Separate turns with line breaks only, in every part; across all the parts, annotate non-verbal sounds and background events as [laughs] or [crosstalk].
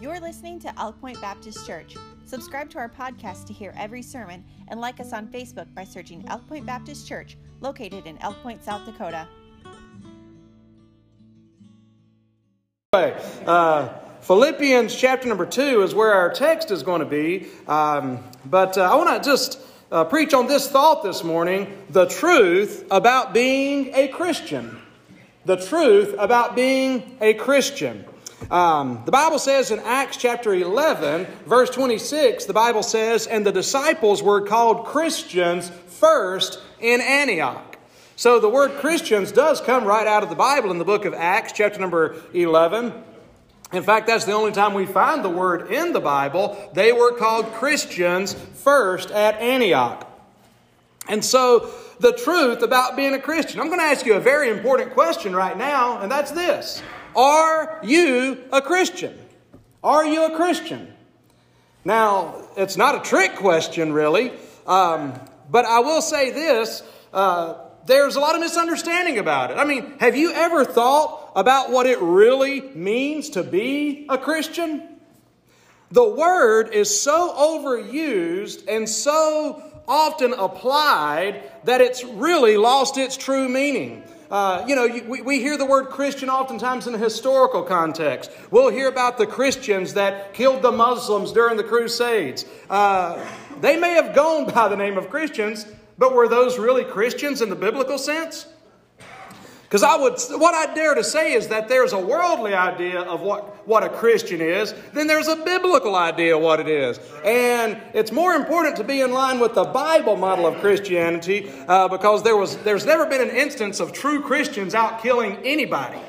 You're listening to Elk Point Baptist Church. Subscribe to our podcast to hear every sermon and like us on Facebook by searching Elk Point Baptist Church, located in Elk Point, South Dakota.
Uh, Philippians chapter number two is where our text is going to be. Um, but uh, I want to just uh, preach on this thought this morning the truth about being a Christian. The truth about being a Christian. Um, the Bible says in Acts chapter 11, verse 26, the Bible says, And the disciples were called Christians first in Antioch. So the word Christians does come right out of the Bible in the book of Acts, chapter number 11. In fact, that's the only time we find the word in the Bible. They were called Christians first at Antioch. And so, the truth about being a Christian. I'm going to ask you a very important question right now, and that's this Are you a Christian? Are you a Christian? Now, it's not a trick question, really, um, but I will say this. Uh, there's a lot of misunderstanding about it. I mean, have you ever thought about what it really means to be a Christian? The word is so overused and so often applied that it's really lost its true meaning. Uh, you know, we, we hear the word Christian oftentimes in a historical context. We'll hear about the Christians that killed the Muslims during the Crusades. Uh, they may have gone by the name of Christians, but were those really Christians in the biblical sense? Because I would, what I dare to say is that there's a worldly idea of what, what a Christian is, then there's a biblical idea of what it is. And it's more important to be in line with the Bible model of Christianity uh, because there was, there's never been an instance of true Christians out killing anybody.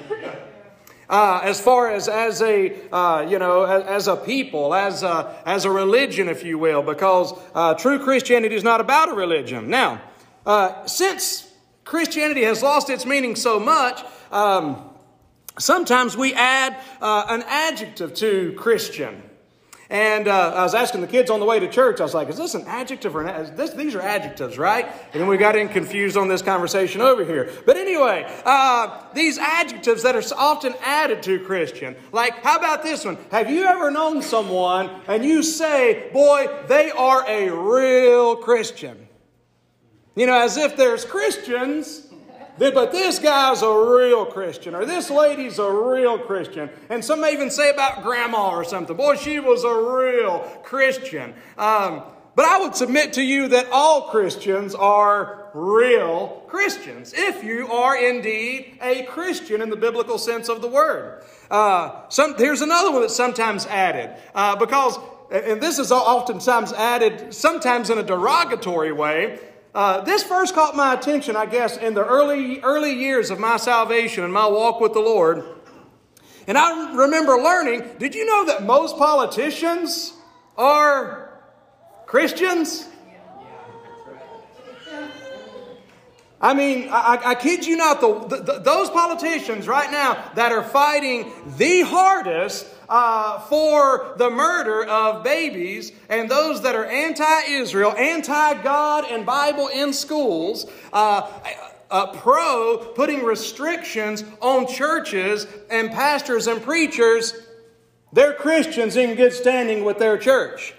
Uh, as far as as a uh, you know as, as, a people, as a, as a religion, if you will, because uh, true Christianity is not about a religion. Now, uh, since Christianity has lost its meaning so much. Um, sometimes we add uh, an adjective to Christian. And uh, I was asking the kids on the way to church, I was like, is this an adjective or an this, These are adjectives, right? And then we got in confused on this conversation over here. But anyway, uh, these adjectives that are often added to Christian. Like, how about this one? Have you ever known someone and you say, boy, they are a real Christian? You know, as if there's Christians but this guy's a real Christian, or this lady's a real Christian. And some may even say about grandma or something. Boy, she was a real Christian. Um, but I would submit to you that all Christians are real Christians, if you are indeed a Christian in the biblical sense of the word. Uh, some, here's another one that's sometimes added, uh, because, and this is oftentimes added sometimes in a derogatory way, uh, this verse caught my attention, I guess, in the early, early years of my salvation and my walk with the Lord. And I remember learning did you know that most politicians are Christians? I mean, I, I, kid you not, the, the, those politicians right now that are fighting the hardest uh, for the murder of babies and those that are anti Israel, anti God and Bible in schools, uh, uh, pro putting restrictions on churches and pastors and preachers, they're Christians in good standing with their church.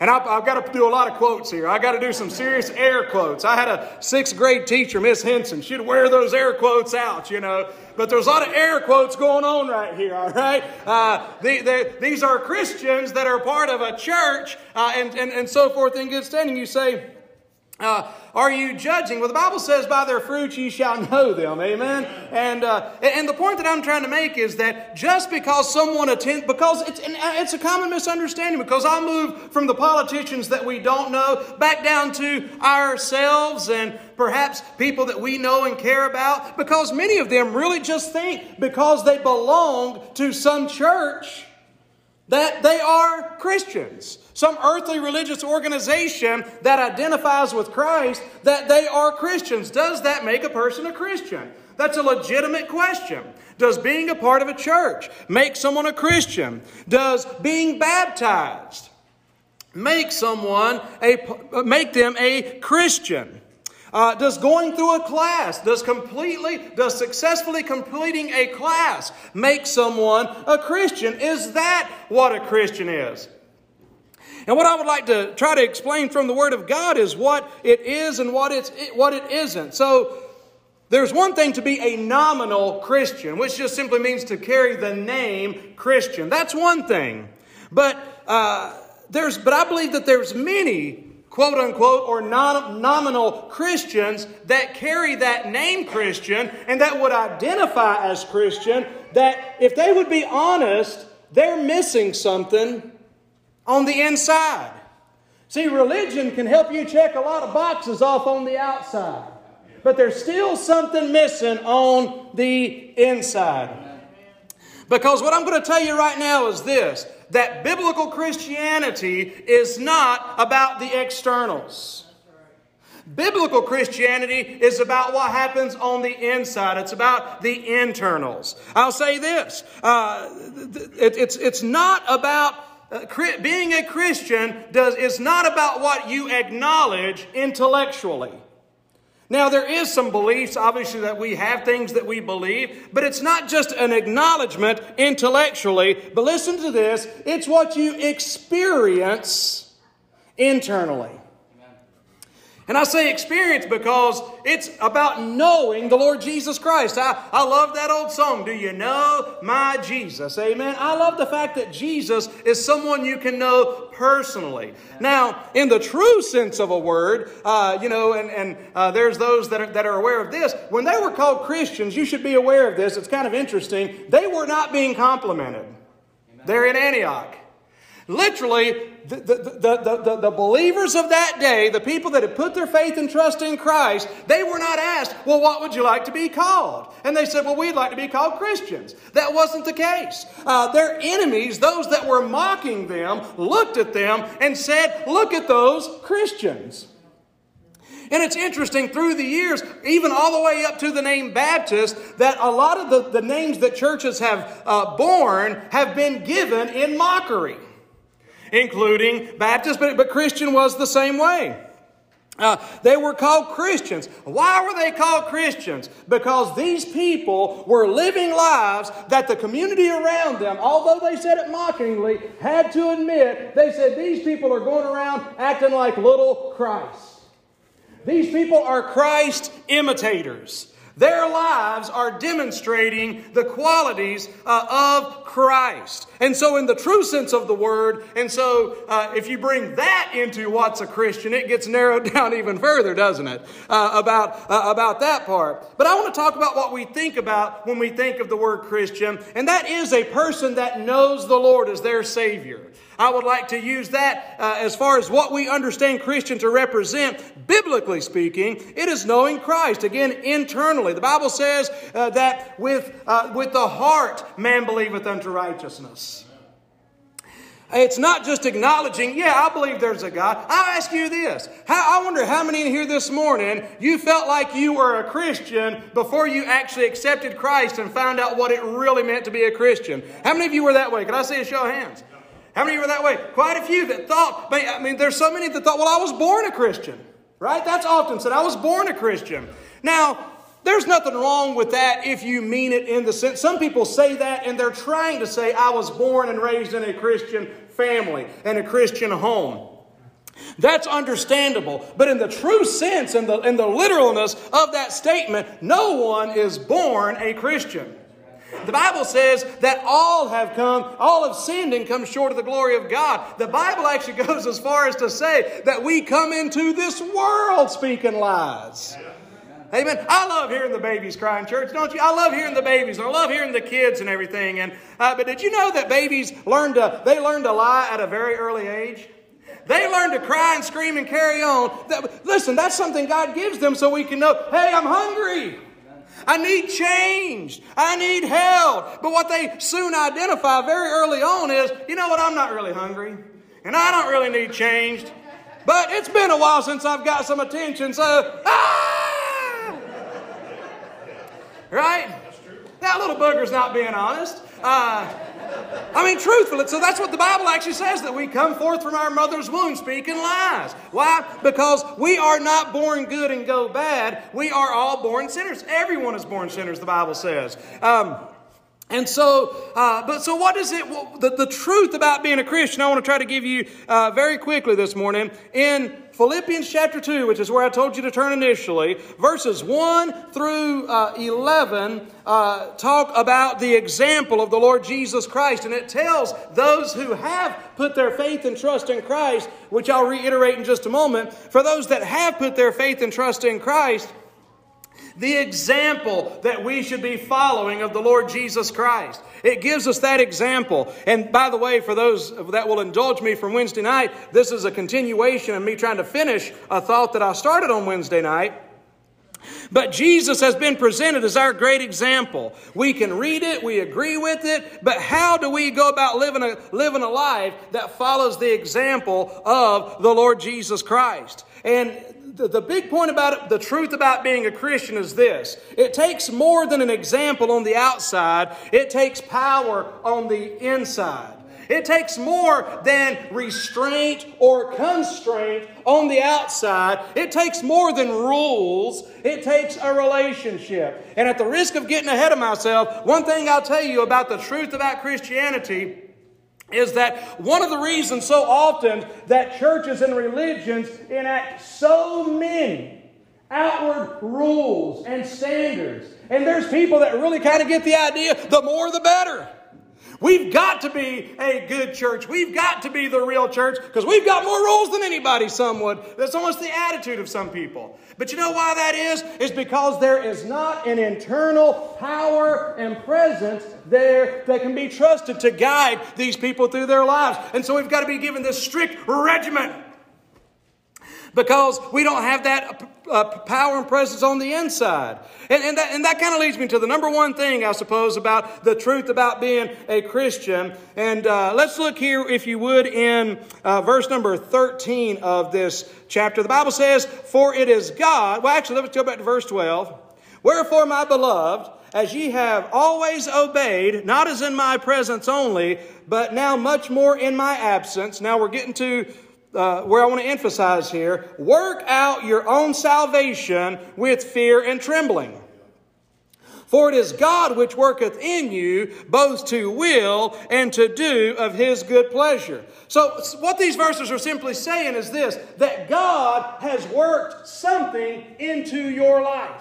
And I've, I've, got to do a lot of quotes here. I got to do some serious air quotes. I had a sixth grade teacher, Miss Henson. She'd wear those air quotes out, you know. But there's a lot of air quotes going on right here, all right? Uh, the, the, these are Christians that are part of a church uh, and, and, and so forth in good standing. You say, uh, are you judging? Well, the Bible says, by their fruits ye shall know them. Amen? And, uh, and the point that I'm trying to make is that just because someone attends, because it's, it's a common misunderstanding, because I'll move from the politicians that we don't know back down to ourselves and perhaps people that we know and care about, because many of them really just think because they belong to some church that they are Christians. Some earthly religious organization that identifies with Christ that they are Christians. Does that make a person a Christian? That's a legitimate question. Does being a part of a church make someone a Christian? Does being baptized make someone a make them a Christian? Uh, does going through a class, does completely, does successfully completing a class make someone a Christian? Is that what a Christian is? And what I would like to try to explain from the Word of God is what it is and what, it's, what it isn't. So, there's one thing to be a nominal Christian, which just simply means to carry the name Christian. That's one thing. But uh, there's, but I believe that there's many quote unquote or non- nominal Christians that carry that name Christian and that would identify as Christian. That if they would be honest, they're missing something on the inside. See, religion can help you check a lot of boxes off on the outside but there's still something missing on the inside. Because what I'm going to tell you right now is this that biblical Christianity is not about the externals. Biblical Christianity is about what happens on the inside. It's about the internals. I'll say this uh, it, it's, it's not about uh, being a Christian does, is not about what you acknowledge intellectually. Now, there is some beliefs, obviously, that we have things that we believe, but it's not just an acknowledgement intellectually. But listen to this it's what you experience internally. And I say experience because it's about knowing the Lord Jesus Christ. I, I love that old song, Do You Know My Jesus? Amen. I love the fact that Jesus is someone you can know personally. Now, in the true sense of a word, uh, you know, and, and uh, there's those that are, that are aware of this. When they were called Christians, you should be aware of this. It's kind of interesting. They were not being complimented. They're in Antioch. Literally, the, the, the, the, believers of that day, the people that had put their faith and trust in Christ, they were not asked, Well, what would you like to be called? And they said, Well, we'd like to be called Christians. That wasn't the case. Uh, their enemies, those that were mocking them, looked at them and said, Look at those Christians. And it's interesting through the years, even all the way up to the name Baptist, that a lot of the, the names that churches have uh, borne have been given in mockery including Baptists, but, but Christian was the same way. Uh, they were called Christians. Why were they called Christians? Because these people were living lives that the community around them, although they said it mockingly, had to admit, they said these people are going around acting like little Christ. These people are Christ imitators. Their lives are demonstrating the qualities uh, of Christ. And so, in the true sense of the word, and so uh, if you bring that into what's a Christian, it gets narrowed [laughs] down even further, doesn't it? Uh, about, uh, about that part. But I want to talk about what we think about when we think of the word Christian, and that is a person that knows the Lord as their Savior. I would like to use that uh, as far as what we understand Christian to represent. Biblically speaking, it is knowing Christ. Again, internally. The Bible says uh, that with, uh, with the heart man believeth unto righteousness. It's not just acknowledging, yeah, I believe there's a God. I'll ask you this. How, I wonder how many in here this morning you felt like you were a Christian before you actually accepted Christ and found out what it really meant to be a Christian. How many of you were that way? Can I see a show of hands? How many were that way? Quite a few that thought, I mean, there's so many that thought, well, I was born a Christian, right? That's often said, I was born a Christian. Now, there's nothing wrong with that if you mean it in the sense. Some people say that and they're trying to say, I was born and raised in a Christian family and a Christian home. That's understandable. But in the true sense and the, in the literalness of that statement, no one is born a Christian. The Bible says that all have come, all have sinned and come short of the glory of God. The Bible actually [laughs] goes as far as to say that we come into this world speaking lies. Amen. I love hearing the babies cry in church, don't you? I love hearing the babies. I love hearing the kids and everything. And uh, but did you know that babies learn to they learn to lie at a very early age? They learn to cry and scream and carry on. That, listen, that's something God gives them so we can know, hey, I'm hungry. I need change. I need help. But what they soon identify very early on is, you know what, I'm not really hungry. And I don't really need changed. But it's been a while since I've got some attention, so, ah! Right? That little booger's not being honest. Uh, I mean, truthfully, so that's what the Bible actually says that we come forth from our mother's womb speaking lies. Why? Because we are not born good and go bad. We are all born sinners. Everyone is born sinners, the Bible says. Um, and so, uh, but so what is it? Well, the, the truth about being a Christian, I want to try to give you uh, very quickly this morning. In Philippians chapter 2, which is where I told you to turn initially, verses 1 through uh, 11 uh, talk about the example of the Lord Jesus Christ. And it tells those who have put their faith and trust in Christ, which I'll reiterate in just a moment, for those that have put their faith and trust in Christ, the example that we should be following of the Lord Jesus Christ. It gives us that example. And by the way, for those that will indulge me from Wednesday night, this is a continuation of me trying to finish a thought that I started on Wednesday night. But Jesus has been presented as our great example. We can read it, we agree with it, but how do we go about living a, living a life that follows the example of the Lord Jesus Christ? And the, the big point about it, the truth about being a Christian is this it takes more than an example on the outside, it takes power on the inside. It takes more than restraint or constraint on the outside. It takes more than rules. It takes a relationship. And at the risk of getting ahead of myself, one thing I'll tell you about the truth about Christianity is that one of the reasons so often that churches and religions enact so many outward rules and standards. And there's people that really kind of get the idea the more the better. We've got to be a good church. We've got to be the real church because we've got more rules than anybody, some would. That's almost the attitude of some people. But you know why that is? Is because there is not an internal power and presence there that can be trusted to guide these people through their lives. And so we've got to be given this strict regimen because we don't have that uh, power and presence on the inside. And, and that, and that kind of leads me to the number one thing, I suppose, about the truth about being a Christian. And uh, let's look here, if you would, in uh, verse number 13 of this chapter. The Bible says, For it is God. Well, actually, let's go back to verse 12. Wherefore, my beloved, as ye have always obeyed, not as in my presence only, but now much more in my absence. Now we're getting to uh, where I want to emphasize here work out your own salvation with fear and trembling. For it is God which worketh in you both to will and to do of his good pleasure. So, what these verses are simply saying is this that God has worked something into your life.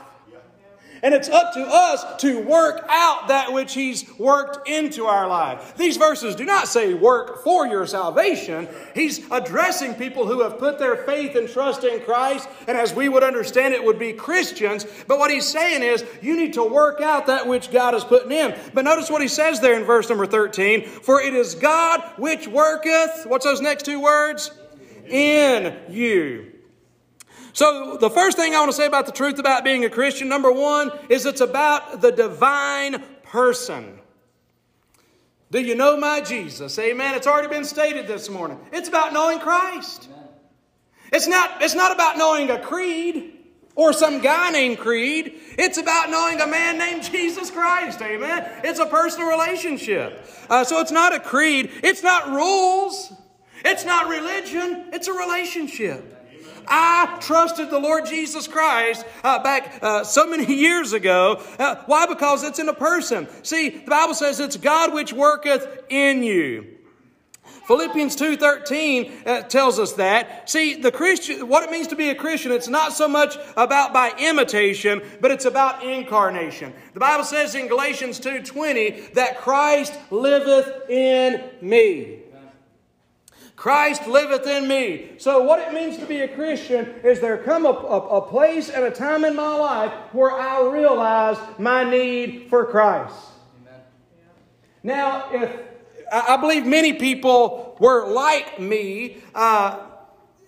And it's up to us to work out that which He's worked into our life. These verses do not say work for your salvation. He's addressing people who have put their faith and trust in Christ, and as we would understand it, would be Christians. But what He's saying is you need to work out that which God is putting in. But notice what He says there in verse number 13 For it is God which worketh, what's those next two words? In you. So, the first thing I want to say about the truth about being a Christian, number one, is it's about the divine person. Do you know my Jesus? Amen. It's already been stated this morning. It's about knowing Christ. It's not, it's not about knowing a creed or some guy named Creed. It's about knowing a man named Jesus Christ. Amen. It's a personal relationship. Uh, so it's not a creed. It's not rules. It's not religion. It's a relationship. I trusted the Lord Jesus Christ uh, back uh, so many [laughs] years ago. Uh, why? Because it's in a person. See, the Bible says it's God which worketh in you. Philippians 2:13 uh, tells us that. See, the Christian what it means to be a Christian, it's not so much about by imitation, but it's about incarnation. The Bible says in Galatians 2:20 that Christ liveth in me. Christ liveth in me. So, what it means to be a Christian is there come a, a, a, place and a time in my life where I realize my need for Christ. Amen. Now, if I believe many people were like me uh,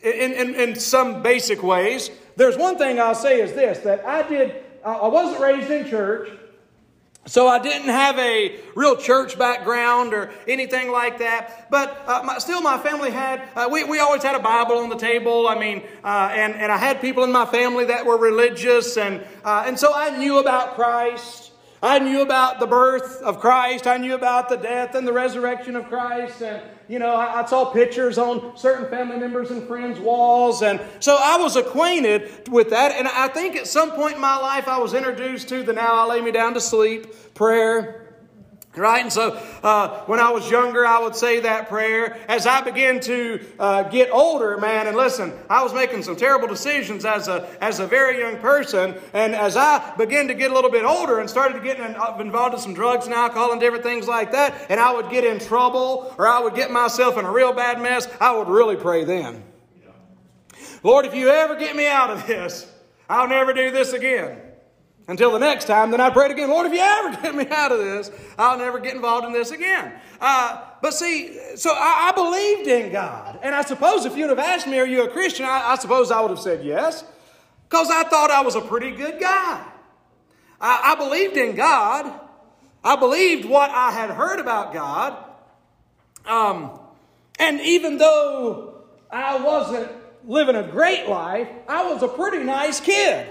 in, in, in some basic ways, there's one thing I'll say is this that I did, I wasn't raised in church. So I didn't have a real church background or anything like that. But uh, my, still, my family had, uh, we, we always had a Bible on the table. I mean, uh, and, and I had people in my family that were religious. And, uh, and so I knew about Christ. I knew about the birth of Christ. I knew about the death and the resurrection of Christ. And, you know, I, I, saw pictures on certain family members and friends' walls. And so I was acquainted with that. And I think at some point in my life I was introduced to the now I lay me down to sleep prayer. Right? And so uh, when I was younger, I would say that prayer. As I began to uh, get older, man, and listen, I was making some terrible decisions as a, as a very young person. And as I began to get a little bit older and started getting uh, involved in some drugs and alcohol and different things like that, and I would get in trouble or I would get myself in a real bad mess, I would really pray then. Lord, if you ever get me out of this, I'll never do this again. Until the next time, then I prayed again, Lord, if you ever [laughs] get me out of this, I'll never get involved in this again. Uh, but see, so I, I, believed in God. And I suppose if you'd have asked me, Are you a Christian? I, I suppose I would have said yes, because I thought I was a pretty good guy. I, I believed in God. I believed what I had heard about God. Um, and even though I wasn't living a great life, I was a pretty nice kid.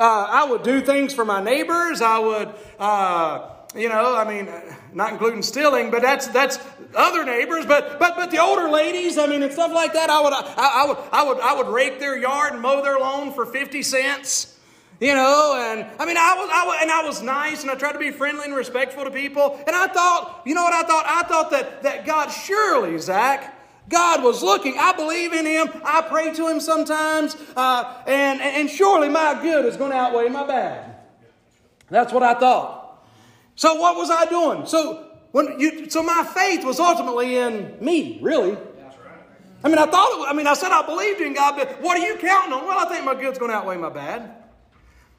Uh, I would do things for my neighbors. I would, uh, you know, I mean, not including stealing, but that's that's other neighbors. But but but the older ladies, I mean, and stuff like that. I would I, I would I would I would rake their yard and mow their lawn for fifty cents. You know, and I mean, I was, I was, and I was nice, and I tried to be friendly and respectful to people. And I thought, you know what I thought? I thought that that God surely, Zach, God was looking. I believe in Him. I pray to Him sometimes. Uh, and, and surely my good is going to outweigh my bad. That's what I thought. So what was I doing? So when you, so my faith was ultimately in me, really. I mean, I thought, it, I mean, I said I believed in God, but what are you counting on? Well, I think my good's going to outweigh my bad.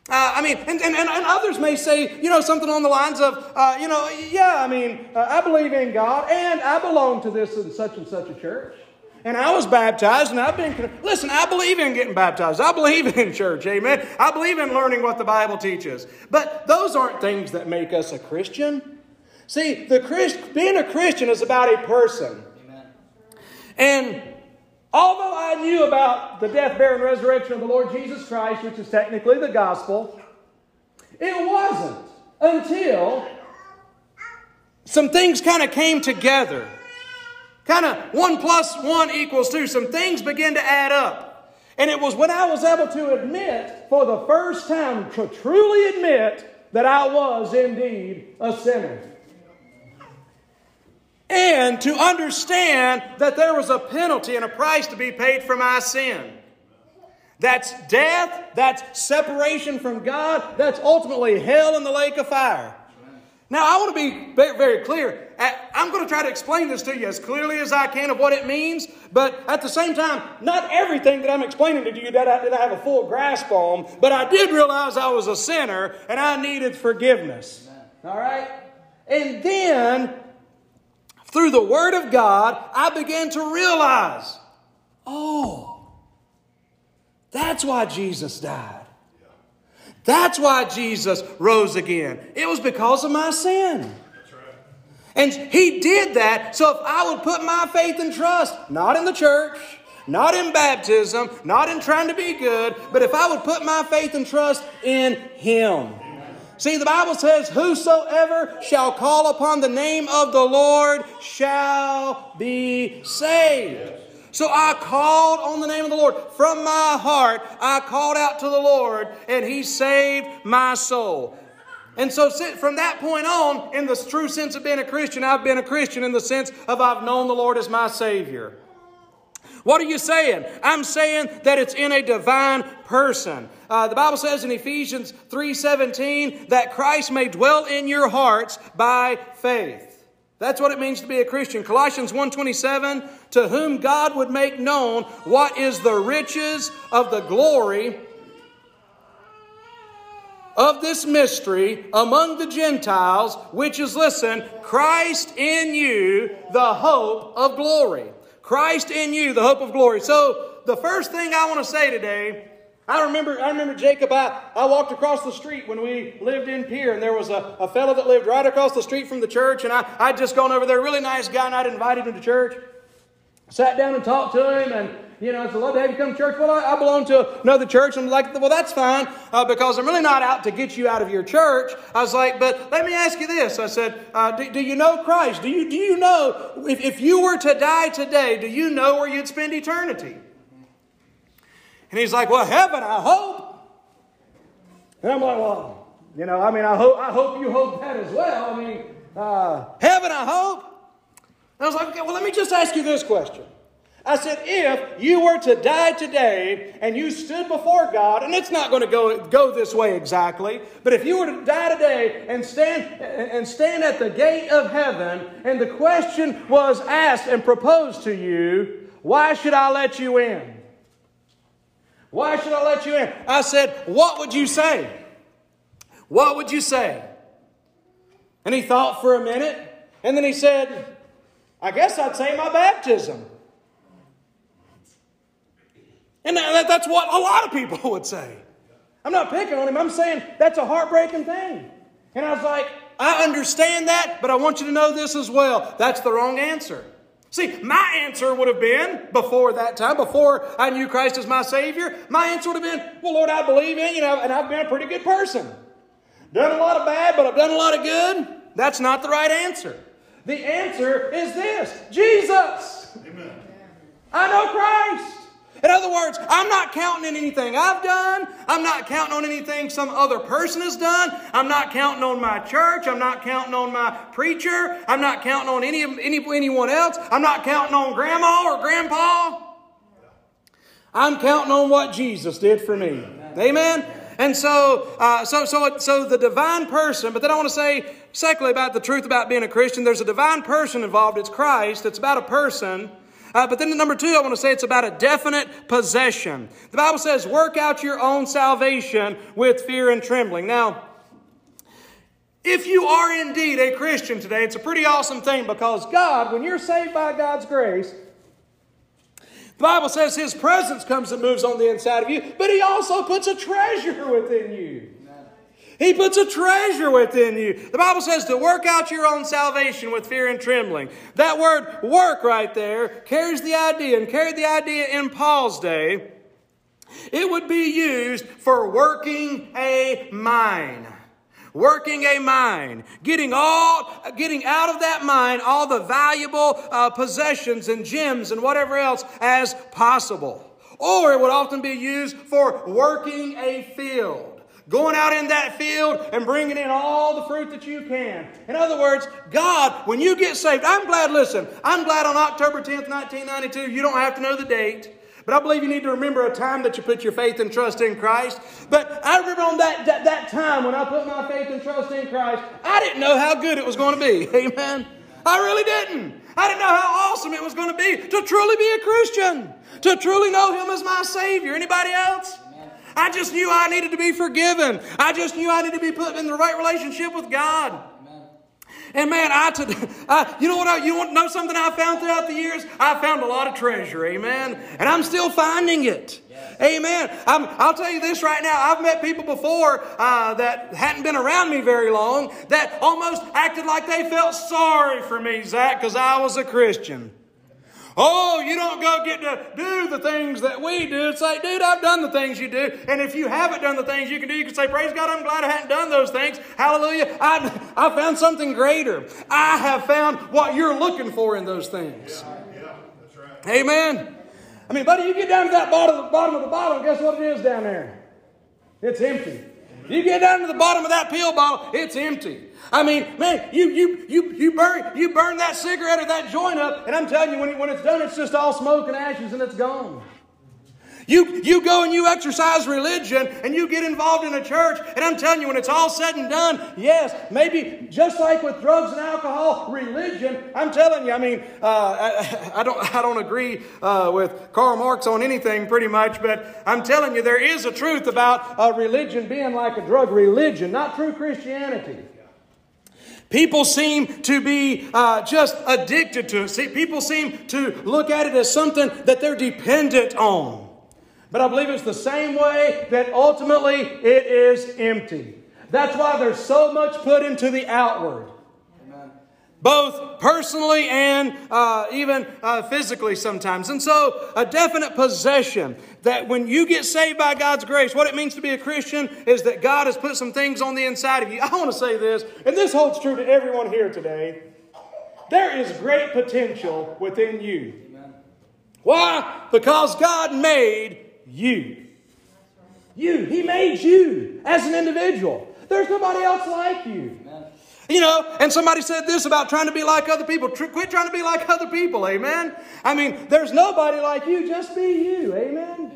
Uh, I mean, and, and, and, others may say, you know, something on the lines of, uh, you know, yeah, I mean, uh, I believe in God and I belong to this and such and such a church. And I was baptized and I've been, listen, I believe in getting baptized. I believe in [laughs] church, amen. I believe in learning what the Bible teaches. But those aren't things that make us a Christian. See, the Christ, being a Christian is about a person. Amen. And Although I knew about the death, burial, and resurrection of the Lord Jesus Christ, which is technically the gospel, it wasn't until some things kind of came together. Kind of one plus one equals two. Some things began to add up. And it was when I was able to admit, for the first time, to truly admit that I was indeed a sinner and to understand that there was a penalty and a price to be paid for my sin. That's death, that's separation from God, that's ultimately hell in the lake of fire. Now, I want to be very, clear. I'm going to try to explain this to you as clearly as I can of what it means, but at the same time, not everything that I'm explaining to you that I, did I have a full grasp on, but I did realize I was a sinner and I needed forgiveness. All right? And then through the Word of God, I began to realize oh, that's why Jesus died. That's why Jesus rose again. It was because of my sin. And He did that so if I would put my faith and trust, not in the church, not in baptism, not in trying to be good, but if I would put my faith and trust in Him. See, the Bible says, Whosoever shall call upon the name of the Lord shall be saved. So I called on the name of the Lord. From my heart, I called out to the Lord, and He saved my soul. And so from that point on, in the true sense of being a Christian, I've been a Christian in the sense of I've known the Lord as my Savior. What are you saying? I'm saying that it's in a divine person. Uh, the Bible says in Ephesians 3:17 that Christ may dwell in your hearts by faith. That's what it means to be a Christian. Colossians 1:27 to whom God would make known what is the riches of the glory of this mystery among the Gentiles, which is, listen, Christ in you, the hope of glory. Christ in you, the hope of glory. So, the first thing I want to say today, I remember, I remember Jacob, I, I walked across the street when we lived in Pierre, and there was a, a fellow that lived right across the street from the church, and I, I'd just gone over there, really nice guy, and I'd invited him to church. Sat down and talked to him, and You know, I'd love to have you come to church. Well, I, I belong to another church. I'm like, well, that's fine uh, because I'm really not out to get you out of your church. I was like, but let me ask you this. I said, uh, do, do, you know Christ? Do you, do you know, if, if you were to die today, do you know where you'd spend eternity? And he's like, well, heaven, I hope. And I'm like, well, you know, I mean, I hope, I hope you hope that as well. I mean, uh, heaven, I hope. And I was like, okay, well, let me just ask you this question. I said, if you were to die today and you stood before God, and it's not going to go, go this way exactly, but if you were to die today and stand, and stand at the gate of heaven, and the question was asked and proposed to you, why should I let you in? Why should I let you in? I said, what would you say? What would you say? And he thought for a minute, and then he said, I guess I'd say my baptism. And that's what a lot of people [laughs] would say. I'm not picking on him, I'm saying that's a heartbreaking thing. And I was like, I understand that, but I want you to know this as well. That's the wrong answer. See, my answer would have been, before that time, before I knew Christ as my Savior, my answer would have been, well, Lord, I believe in you, and I've been a pretty good person. Done a lot of bad, but I've done a lot of good. That's not the right answer. The answer is this Jesus. Amen. I know Christ. In other words, I'm not counting on anything I've done. I'm not counting on anything some other person has done. I'm not counting on my church. I'm not counting on my preacher. I'm not counting on any, any anyone else. I'm not counting on grandma or grandpa. I'm counting on what Jesus did for me. Amen. And so, uh, so, so, so the divine person. But then I want to say, secondly, about the truth about being a Christian. There's a divine person involved. It's Christ. It's about a person. Uh, but then the number two, I want to say it's about a definite possession. The Bible says, work out your own salvation with fear and trembling. Now, if you are indeed a Christian today, it's a pretty awesome thing because God, when you're saved by God's grace, the Bible says His presence comes and moves on the inside of you, but He also puts a treasure [laughs] within you. He puts a treasure within you. The Bible says to work out your own salvation with fear and trembling. That word work right there carries the idea and carried the idea in Paul's day. It would be used for working a mine working a mine, getting all, getting out of that mine all the valuable uh, possessions and gems and whatever else as possible. Or it would often be used for working a field. Going out in that field and bringing in all the fruit that you can. In other words, God, when you get saved, I'm glad, listen, I'm glad on October 10th, 1992, you don't have to know the date. But I believe you need to remember a time that you put your faith and trust in Christ. But I remember on that, that, that time when I put my faith and trust in Christ, I didn't know how good it was going to be. [laughs] Amen. I really didn't. I didn't know how awesome it was going to be to truly be a Christian, to truly know Him as my Savior. Anybody else? I just knew I needed to be forgiven. I just knew I needed to be put in the right relationship with God. Amen. And man, I, to, [laughs] you know what? I, you want know something I found throughout the years? I found a lot of treasure, amen. And I'm still finding it, yes. amen. i will tell you this right now. I've met people before uh, that hadn't been around me very long that almost acted like they felt sorry for me, Zach, because I was a Christian. Oh, you don't go get to do the things that we do. It's like, dude, I've done the things you do. And if you haven't done the things you can do, you can say, Praise God, I'm glad I hadn't done those things. Hallelujah. I, I found something greater. I have found what you're looking for in those things. Yeah, yeah, that's right. Amen. I mean, buddy, you get down to that bottom, bottom of the bottom, guess what it is down there? It's empty. You get down to the bottom of that pill bottle, it's empty. I mean, man, you you you you burn you burn that cigarette or that joint up, and I'm telling you, when, it, when it's done, it's just all smoke and ashes, and it's gone. You, you go and you exercise religion and you get involved in a church, and I'm telling you, when it's all said and done, yes, maybe just like with drugs and alcohol, religion, I'm telling you, I mean, uh, I, [laughs] I, don't, I don't agree uh, with Karl Marx on anything pretty much, but I'm telling you, there is a truth about uh, religion being like a drug religion, not true Christianity. People seem to be uh, just addicted to it. See, people seem to look at it as something that they're dependent on. But I believe it's the same way that ultimately it is empty. That's why there's so much put into the outward. Amen. both personally and uh, even uh, physically sometimes. And so, a definite possession that when you get saved by God's grace, what it means to be a Christian is that God has put some things on the inside of you. I want to say this, and this holds true to everyone here today. There is great potential within you. Why? Because God made you. You. He made you as an individual. There's nobody else like you. You know, and somebody said this about trying to be like other people. Quit trying to be like other people, amen? I mean, there's nobody like you, just be you, amen?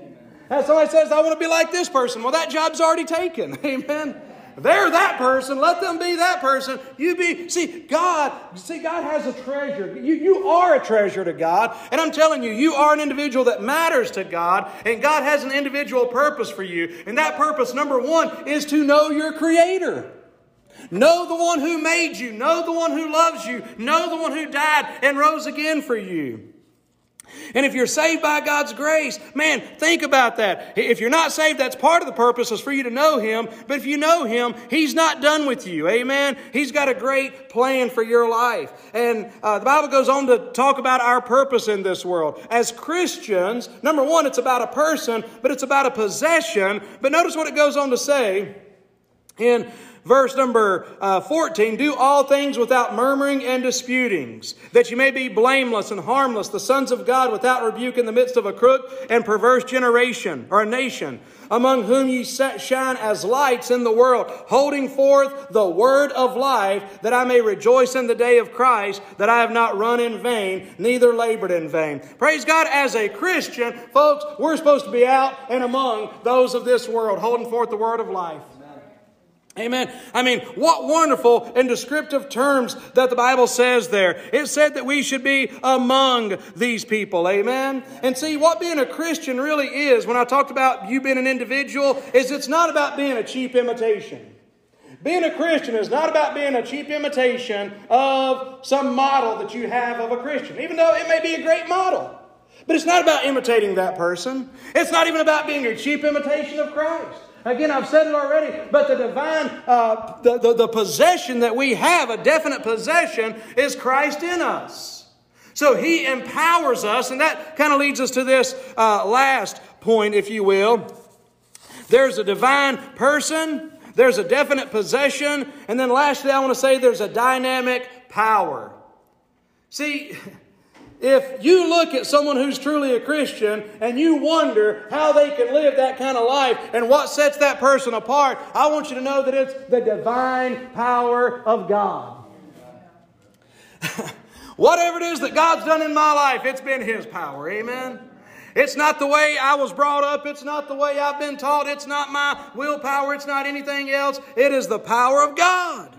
And somebody says, I want to be like this person. Well, that job's already taken, [laughs] amen? They're that person. Let them be that person. You be, see, God, see, God has a treasure. You, you are a treasure to God. And I'm telling you, you are an individual that matters to God. And God has an individual purpose for you. And that purpose, number one, is to know your Creator. Know the one who made you. Know the one who loves you. Know the one who died and rose again for you. And if you're saved by God's grace, man, think about that. If you're not saved, that's part of the purpose is for you to know Him. But if you know Him, He's not done with you. Amen. He's got a great plan for your life. And uh, the Bible goes on to talk about our purpose in this world. As Christians, number one, it's about a person, but it's about a possession. But notice what it goes on to say in Verse number uh, 14 Do all things without murmuring and disputings, that you may be blameless and harmless, the sons of God without rebuke in the midst of a crook and perverse generation or a nation, among whom ye shine as lights in the world, holding forth the word of life, that I may rejoice in the day of Christ, that I have not run in vain, neither labored in vain. Praise God, as a Christian, folks, we're supposed to be out and among those of this world, holding forth the word of life. Amen. I mean, what wonderful and descriptive terms that the Bible says there. It said that we should be among these people. Amen. And see, what being a Christian really is, when I talked about you being an individual, is it's not about being a cheap imitation. Being a Christian is not about being a cheap imitation of some model that you have of a Christian, even though it may be a great model. But it's not about imitating that person. It's not even about being a cheap imitation of Christ. Again, I've said it already, but the divine, uh, the, the, the possession that we have, a definite possession, is Christ in us. So He empowers us, and that kind of leads us to this uh, last point, if you will. There's a divine person, there's a definite possession, and then lastly, I want to say there's a dynamic power. See, if you look at someone who's truly a Christian and you wonder how they can live that kind of life and what sets that person apart, I want you to know that it's the divine power of God. [laughs] Whatever it is that God's done in my life, it's been His power. Amen. It's not the way I was brought up. It's not the way I've been taught. It's not my willpower. It's not anything else. It is the power of God.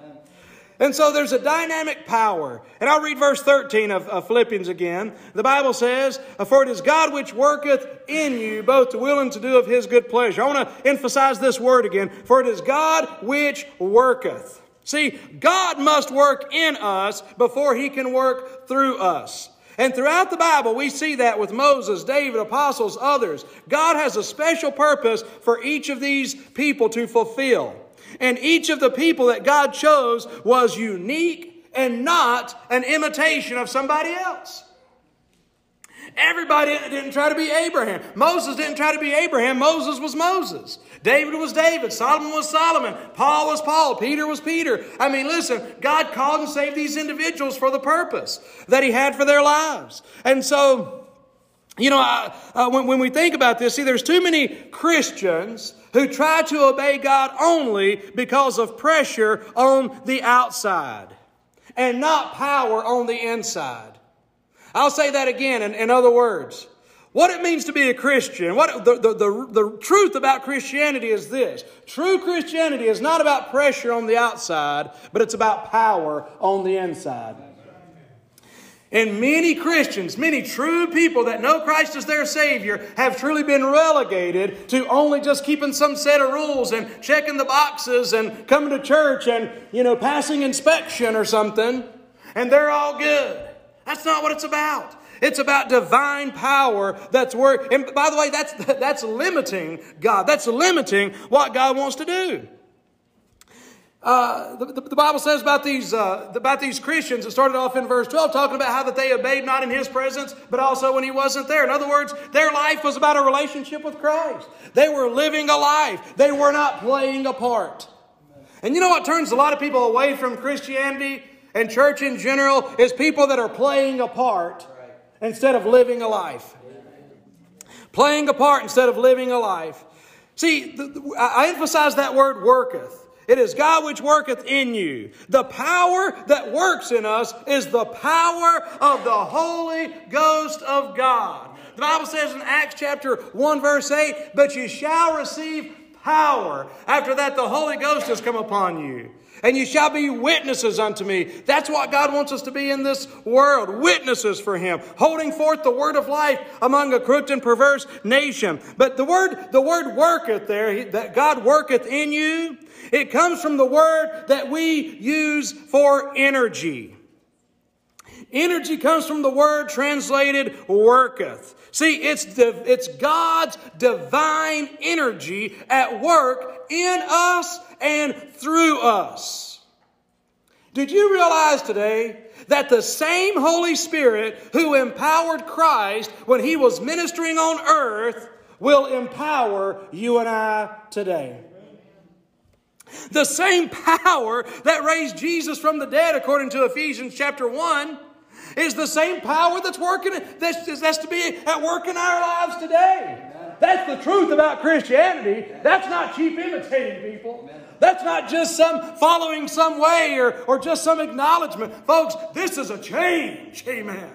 And so there's a dynamic power. And I'll read verse 13 of, of, Philippians again. The Bible says, uh, For it is God which worketh in you both to will and to do of his good pleasure. I want to emphasize this word again. For it is God which worketh. See, God must work in us before he can work through us. And throughout the Bible, we see that with Moses, David, apostles, others. God has a special purpose for each of these people to fulfill. And each of the people that God chose was unique and not an imitation of somebody else. Everybody didn't try to be Abraham. Moses didn't try to be Abraham. Moses was Moses. David was David. Solomon was Solomon. Paul was Paul. Peter was Peter. I mean, listen, God called and saved these individuals for the purpose that He had for their lives. And so, you know, uh, when, when we think about this, see, there's too many Christians who try to obey God only because of pressure on the outside and not power on the inside. I'll say that again in, in other words. What it means to be a Christian, what the, the, the, the truth about Christianity is this. True Christianity is not about pressure on the outside, but it's about power on the inside. And many Christians, many true people that know Christ as their Savior, have truly been relegated to only just keeping some set of rules and checking the boxes and coming to church and, you know, passing inspection or something. And they're all good. That's not what it's about. It's about divine power that's work. And by the way, that's, [laughs] that's limiting God. That's limiting what God wants to do. Uh, the, the, Bible says about these, uh, about these Christians, it started off in verse 12, talking about how that they obeyed not in His presence, but also when He wasn't there. In other words, their life was about a relationship with Christ. They were living a life. They were not playing a part. And you know what turns a lot of people away from Christianity and church in general is people that are playing a part instead of living a life. Playing a part instead of living a life. See, I emphasize that word worketh. It is God which worketh in you. The power that works in us is the power of the Holy Ghost of God. The Bible says in Acts chapter 1 verse 8, but you shall receive power. After that, the Holy Ghost has come upon you. And you shall be witnesses unto me. That's what God wants us to be in this world. Witnesses for Him. Holding forth the word of life among a crooked and perverse nation. But the word, the word worketh there, that God worketh in you, it comes from the word that we use for energy. Energy comes from the word translated worketh. See, it's, the, it's God's divine energy at work in us and through us. Did you realize today that the same Holy Spirit who empowered Christ when he was ministering on earth will empower you and I today? The same power that raised Jesus from the dead, according to Ephesians chapter 1, is the same power that's working, that's, that's to be at work in our lives today. That's the truth about Christianity. That's not cheap imitating people. That's not just some following some way or, or just some acknowledgement. Folks, this is a change. Amen.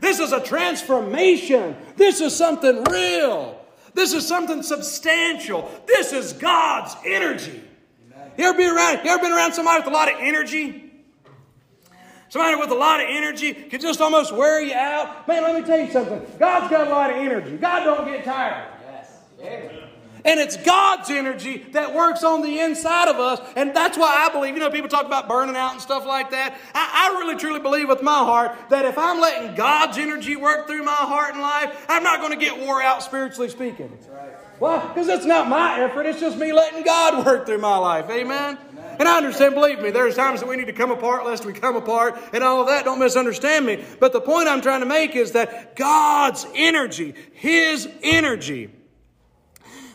This is a transformation. This is something real. This is something substantial. This is God's energy. You ever been around, you ever been around somebody with a lot of energy? Somebody with a lot of energy can just almost wear you out. Man, let me tell you something. God's got a lot of energy. God don't get tired. Yes. And it's God's energy that works on the inside of us. And that's why I believe, you know, people talk about burning out and stuff like that. I, I, really truly believe with my heart that if I'm letting God's energy work through my heart and life, I'm not going to get wore out spiritually speaking. That's right. Well, because it's not my effort, it's just me letting God [laughs] work through my life. Amen? And I understand, believe me, there's times that we need to come apart lest we come apart and all of that. Don't misunderstand me. But the point I'm trying to make is that God's energy, His energy,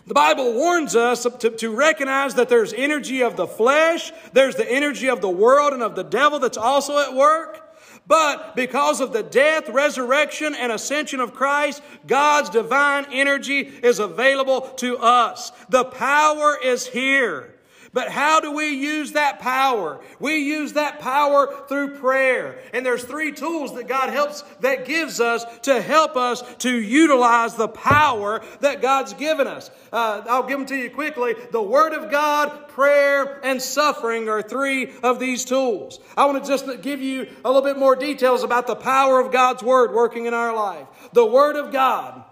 the Bible warns us to, to, recognize that there's energy of the flesh, there's the energy of the world and of the devil that's also at work. But because of the death, resurrection, and ascension of Christ, God's divine energy is available to us. The power is here. But how do we use that power? We use that power through prayer. And there's three tools that God helps, that gives us to help us to utilize the power that God's given us. Uh, I'll give them to you quickly. The Word of God, prayer, and suffering are three of these tools. I want to just give you a little bit more details about the power of God's Word working in our life. The Word of God.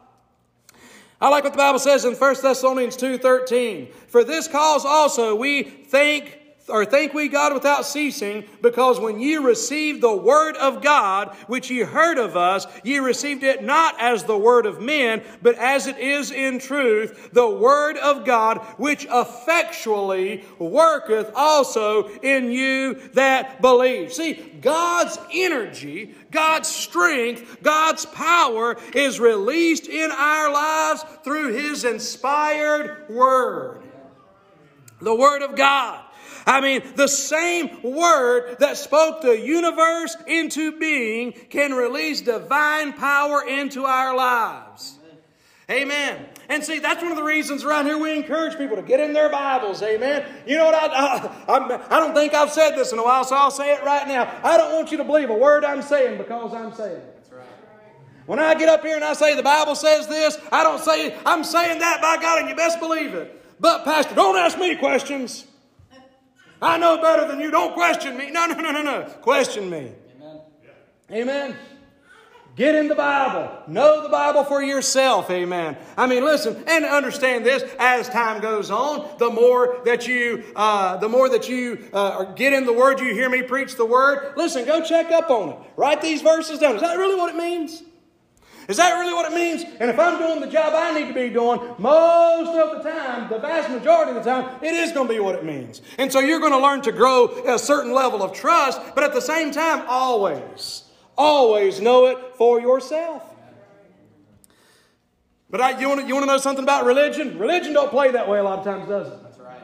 I like what the Bible says in 1 Thessalonians 2:13. For this cause also we thank or thank we God without ceasing, because when ye received the word of God, which ye heard of us, ye received it not as the word of men, but as it is in truth, the word of God, which effectually worketh also in you that believe. See, God's energy, God's strength, God's power is released in our lives through His inspired word. The Word of God. I mean, the same word that spoke the universe into being can release divine power into our lives. Amen. And see, that's one of the reasons around here we encourage people to get in their Bibles. Amen. You know what? I, I, I, don't think I've said this in a while, so I'll say it right now. I don't want you to believe a word I'm saying because I'm saying it. That's right. When I get up here and I say the Bible says this, I don't say I'm saying that by God, and you best believe it. But, Pastor, don't ask me questions. I know better than you. Don't question me. No, no, no, no, no. Question me. Amen. Amen. Get in the Bible. Know the Bible for yourself. Amen. I mean, listen and understand this. As time goes on, the more that you, uh, the more that you uh, get in the Word, you hear me preach the Word. Listen, go check up on it. Write these verses down. Is that really what it means? Is that really what it means? And if I'm doing the job I need to be doing, most of the time, the vast majority of the time, it is going to be what it means. And so you're going to learn to grow a certain level of trust, but at the same time, always, always know it for yourself. But I, you, want to, you want to know something about religion? Religion don't play that way a lot of times, does it? That's right.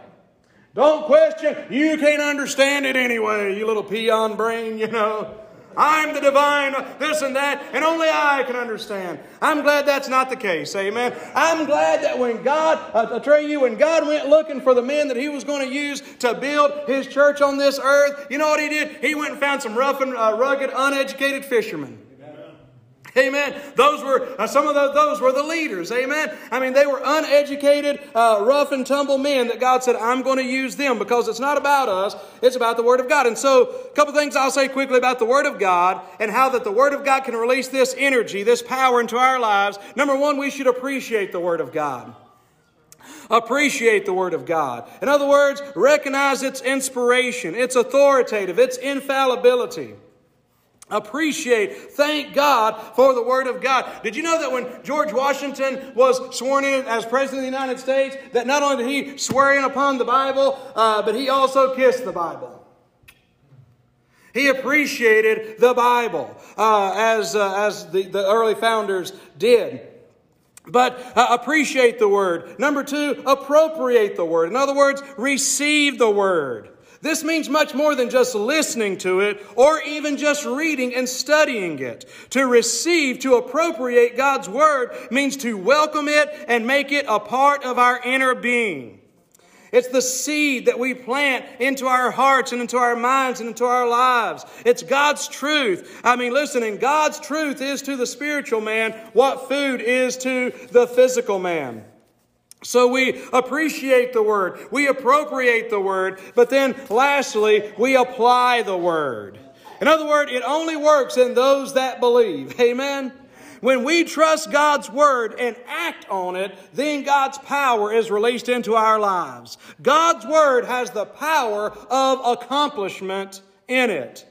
Don't question. You can't understand it anyway, you little peon brain, you know. I'm the divine, this and that, and only I can understand. I'm glad that's not the case, amen. I'm glad that when God, uh, I tell you, when God went looking for the men that He was going to use to build His church on this earth, you know what He did? He went and found some rough and uh, rugged, uneducated fishermen. Amen. Those were uh, some of the, those were the leaders. Amen. I mean, they were uneducated, uh, rough and tumble men that God said, "I'm going to use them because it's not about us; it's about the Word of God." And so, a couple things I'll say quickly about the Word of God and how that the Word of God can release this energy, this power into our lives. Number one, we should appreciate the Word of God. Appreciate the Word of God. In other words, recognize its inspiration, its authoritative, its infallibility appreciate, thank God for the Word of God. Did you know that when George Washington was sworn in as President of the United States, that not only did he swear in upon the Bible, uh, but he also kissed the Bible? He appreciated the Bible uh, as, uh, as the, the early founders did. But uh, appreciate the Word. Number two, appropriate the Word. In other words, receive the Word. This means much more than just listening to it or even just reading and studying it. To receive, to appropriate God's Word means to welcome it and make it a part of our inner being. It's the seed that we plant into our hearts and into our minds and into our lives. It's God's truth. I mean, listen, and God's truth is to the spiritual man what food is to the physical man. So we appreciate the word, we appropriate the word, but then lastly, we apply the word. In other words, it only works in those that believe. Amen? When we trust God's word and act on it, then God's power is released into our lives. God's word has the power of accomplishment in it.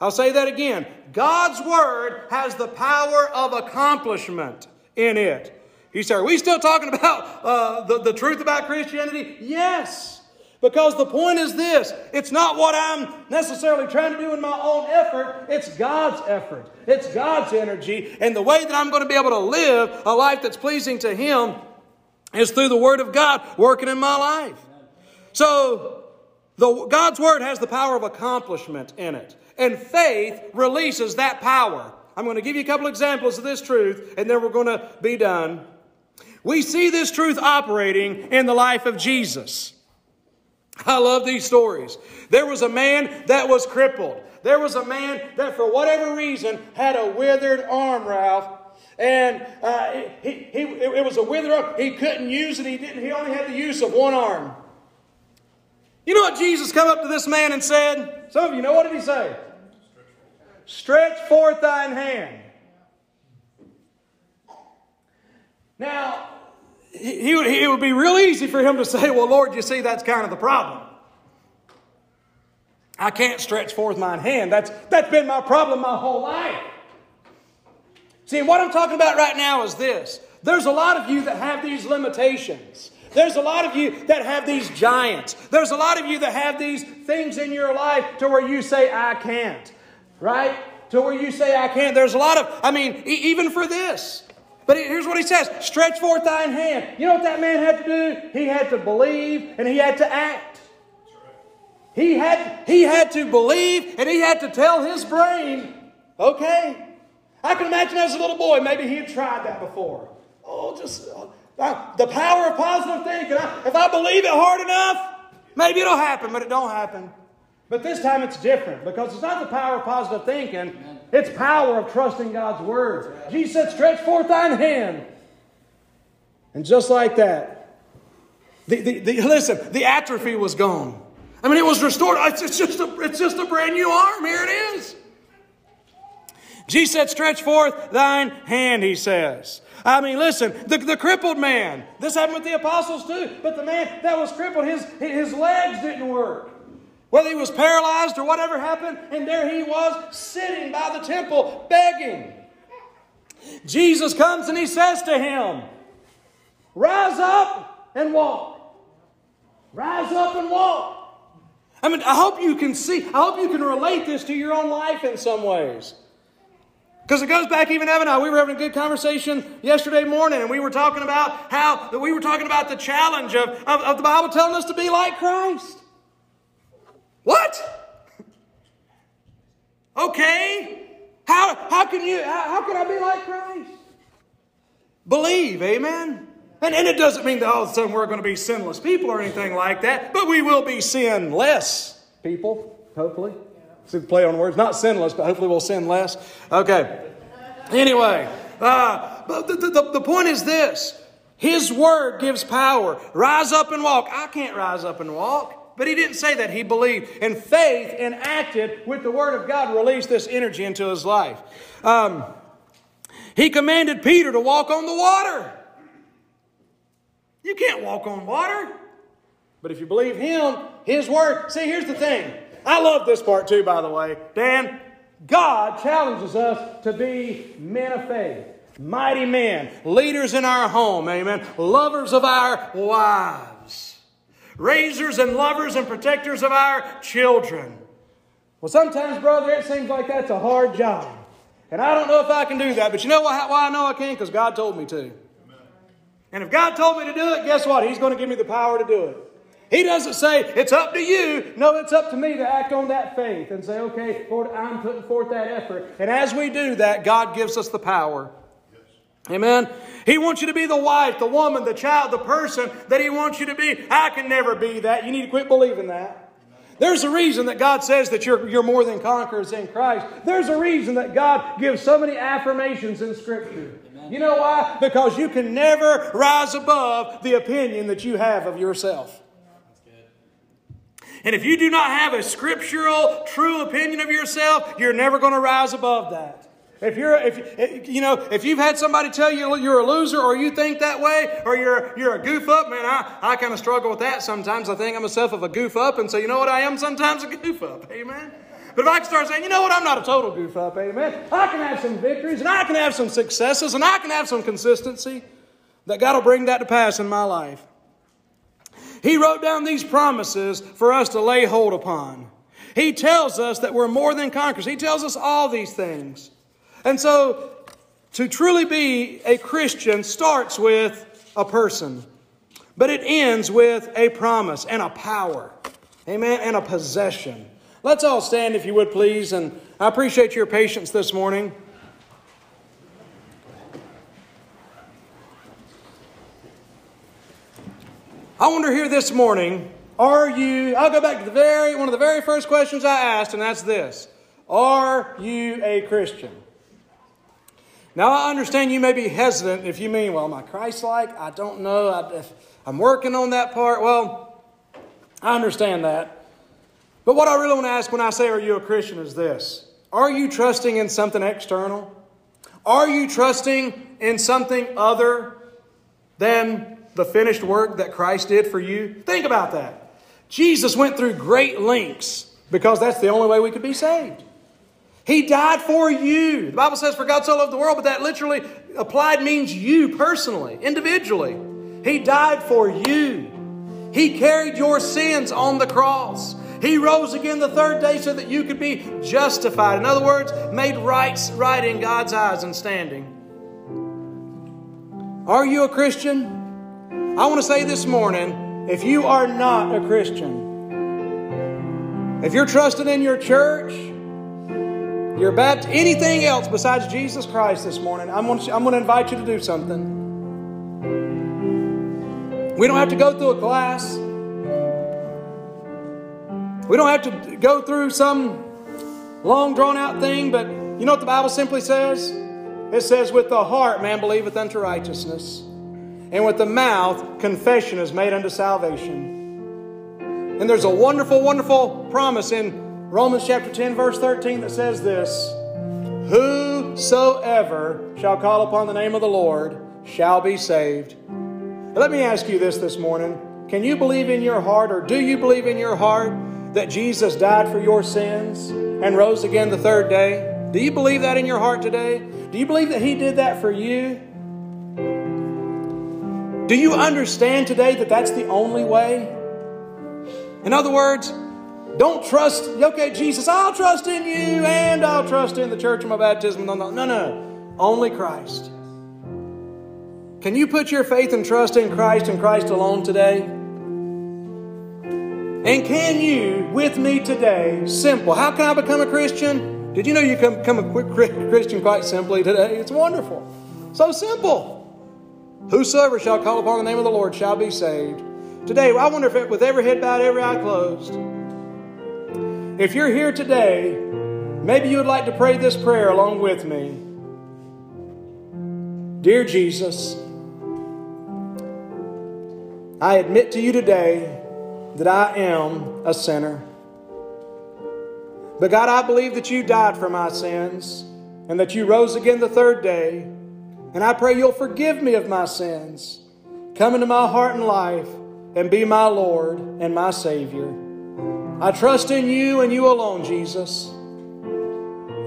I'll say that again. God's word has the power of accomplishment in it. You say, are we still talking about uh, the, the truth about Christianity? Yes. Because the point is this it's not what I'm necessarily trying to do in my own effort, it's God's effort. It's God's energy. And the way that I'm going to be able to live a life that's pleasing to Him is through the Word of God working in my life. So, the, God's Word has the power of accomplishment in it. And faith releases that power. I'm going to give you a couple examples of this truth, and then we're going to be done. We see this truth operating in the life of Jesus. I love these stories. There was a man that was crippled. There was a man that, for whatever reason, had a withered arm, Ralph. And uh, he, he, it was a withered arm. He couldn't use it. He didn't. He only had the use of one arm. You know what Jesus come up to this man and said? Some of you know what did he say? Stretch forth thine hand. Now, he, it would be real easy for him to say, Well, Lord, you see, that's kind of the problem. I can't stretch forth mine hand. That's, that's been my problem my whole life. See, what I'm talking about right now is this there's a lot of you that have these limitations. There's a lot of you that have these giants. There's a lot of you that have these things in your life to where you say, I can't. Right? To where you say, I can't. There's a lot of, I mean, e- even for this. But here's what he says stretch forth thine hand. You know what that man had to do? He had to believe and he had to act. He had, he had to believe and he had to tell his brain, okay. I can imagine as a little boy, maybe he had tried that before. Oh, just uh, the power of positive thinking. if I believe it hard enough, maybe it'll happen, but it don't happen. But this time it's different because it's not the power of positive thinking, it's power of trusting God's words. Jesus said, Stretch forth thine hand. And just like that, the, the, the, listen, the atrophy was gone. I mean, it was restored. It's just, a, it's just a brand new arm. Here it is. Jesus said, Stretch forth thine hand, he says. I mean, listen, the, the crippled man, this happened with the apostles too, but the man that was crippled, his, his legs didn't work. Whether he was paralyzed or whatever happened, and there he was sitting by the temple begging. Jesus comes and he says to him, Rise up and walk. Rise up and walk. I mean, I hope you can see, I hope you can relate this to your own life in some ways. Because it goes back, even Evan and I, we were having a good conversation yesterday morning, and we were talking about how, we were talking about the challenge of, of, of the Bible telling us to be like Christ. What? Okay. How, how can you, how, how can I be like Christ? Believe, amen? And, and it doesn't mean that all of a sudden we're going to be sinless people or anything like that, but we will be sinless people, hopefully. See the play on words. Not sinless, but hopefully we'll sin less. Okay. Anyway, uh, but the, the, the point is this His word gives power. Rise up and walk. I can't rise up and walk. But he didn't say that. He believed. And faith enacted with the word of God released this energy into his life. Um, he commanded Peter to walk on the water. You can't walk on water. But if you believe him, his word. See, here's the thing. I love this part too, by the way. Dan, God challenges us to be men of faith, mighty men, leaders in our home, amen, lovers of our wives, raisers and lovers and protectors of our children. Well, sometimes, brother, it seems like that's a hard job. And I don't know if I can do that, but you know why, why I know I can? Because God told me to. And if God told me to do it, guess what? He's going to give me the power to do it. He doesn't say, it's up to you. No, it's up to me to act on that faith and say, okay, Lord, I'm putting forth that effort. And as we do that, God gives us the power. Amen. He wants you to be the wife, the woman, the child, the person that He wants you to be. I can never be that. You need to quit believing that. There's a reason that God says that you're, you're more than conquerors in Christ. There's a reason that God gives so many affirmations in Scripture. Amen. You know why? Because you can never rise above the opinion that you have of yourself. And if you do not have a scriptural, true opinion of yourself, you're never going to rise above that. If you're, if you know, if you've had somebody tell you you're a loser, or you think that way, or you're you're a goof up, man, I, I kind of struggle with that sometimes. I think I'm myself of a goof up, and so you know what I am sometimes a goof up, [laughs] amen. But if I can start saying, you know what, I'm not a total goof up, amen. I can have some victories, and I can have some successes, and I can have some consistency. That God will bring that to pass in my life. He wrote down these promises for us to lay hold upon. He tells us that we're more than conquerors. He tells us all these things. And so, to truly be a Christian starts with a person, but it ends with a promise and a power. Amen. And a possession. Let's all stand, if you would, please. And I appreciate your patience this morning. I wonder here this morning, are you, I'll go back to the very, one of the very first questions I asked, and that's this Are you a Christian? Now, I understand you may be hesitant if you mean, well, am I Christ like? I don't know. I, I'm working on that part. Well, I understand that. But what I really want to ask when I say, Are you a Christian? is this Are you trusting in something external? Are you trusting in something other than the finished work that Christ did for you? Think about that. Jesus went through great lengths because that's the only way we could be saved. He died for you. The Bible says, For God so loved the world, but that literally applied means you personally, individually. He died for you. He carried your sins on the cross. He rose again the third day so that you could be justified. In other words, made right, right in God's eyes and standing. Are you a Christian? I want to say this morning if you are not a Christian, if you're trusting in your church, you're about anything else besides Jesus Christ this morning, I'm going, to, I'm going to invite you to do something. We don't have to go through a class. We don't have to go through some long drawn out thing, but you know what the Bible simply says? It says, With the heart man believeth unto righteousness and with the mouth confession is made unto salvation. And there's a wonderful, wonderful promise in Romans chapter 10, verse 13 that says this Whosoever shall call upon the name of the Lord shall be saved. Let me ask you this this morning. Can you believe in your heart, or do you believe in your heart, that Jesus died for your sins and rose again the third day? Do you believe that in your heart today? Do you believe that He did that for you? Do you understand today that that's the only way? In other words, don't trust, okay, Jesus, I'll trust in you and I'll trust in the church of my baptism. No, no, no, no. Only Christ. Can you put your faith and trust in Christ and Christ alone today? And can you, with me today, simple, how can I become a Christian? Did you know you can become a Christian quite simply today? It's wonderful. So simple. Whosoever shall call upon the name of the Lord shall be saved. Today, I wonder if it, with every head bowed, every eye closed, if you're here today, maybe you would like to pray this prayer along with me. Dear Jesus, I admit to you today that I am a sinner. But God, I believe that you died for my sins and that you rose again the third day and I pray you'll forgive me of my sins. Come into my heart and life and be my Lord and my Savior. I trust in you and you alone, Jesus.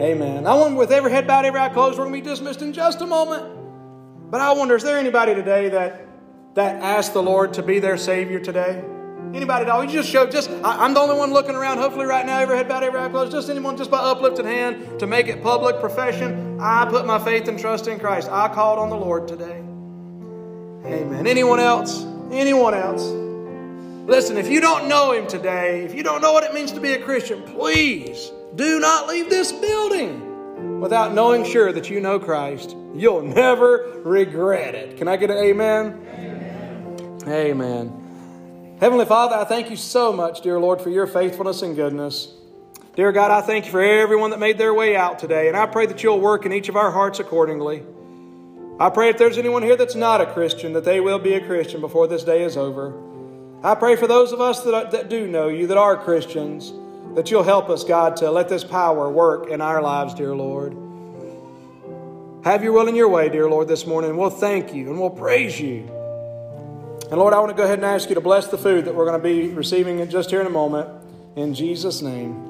Amen. I wonder, with every head bowed, every eye closed, we're going to be dismissed in just a moment. But I wonder, is there anybody today that, that asked the Lord to be their Savior today? Anybody at all? You just show, just, I, am the only one looking around, hopefully right now, every head bowed, every eye closed. Just anyone, just by uplifted hand to make it public profession. I put my faith and trust in Christ. I called on the Lord today. Amen. Anyone else? Anyone else? Listen, if you don't know Him today, if you don't know what it means to be a Christian, please do not leave this building without knowing sure that you know Christ. You'll never regret it. Can I get an amen? Amen. amen. Heavenly Father, I thank you so much, dear Lord, for your faithfulness and goodness. Dear God, I thank you for everyone that made their way out today, and I pray that you'll work in each of our hearts accordingly. I pray if there's anyone here that's not a Christian, that they will be a Christian before this day is over. I pray for those of us that, uh, that do know you, that are Christians, that you'll help us, God, to let this power work in our lives, dear Lord. Have your will in your way, dear Lord, this morning. We'll thank you and we'll praise you. And Lord, I want to go ahead and ask you to bless the food that we're going to be receiving just here in a moment. In Jesus' name.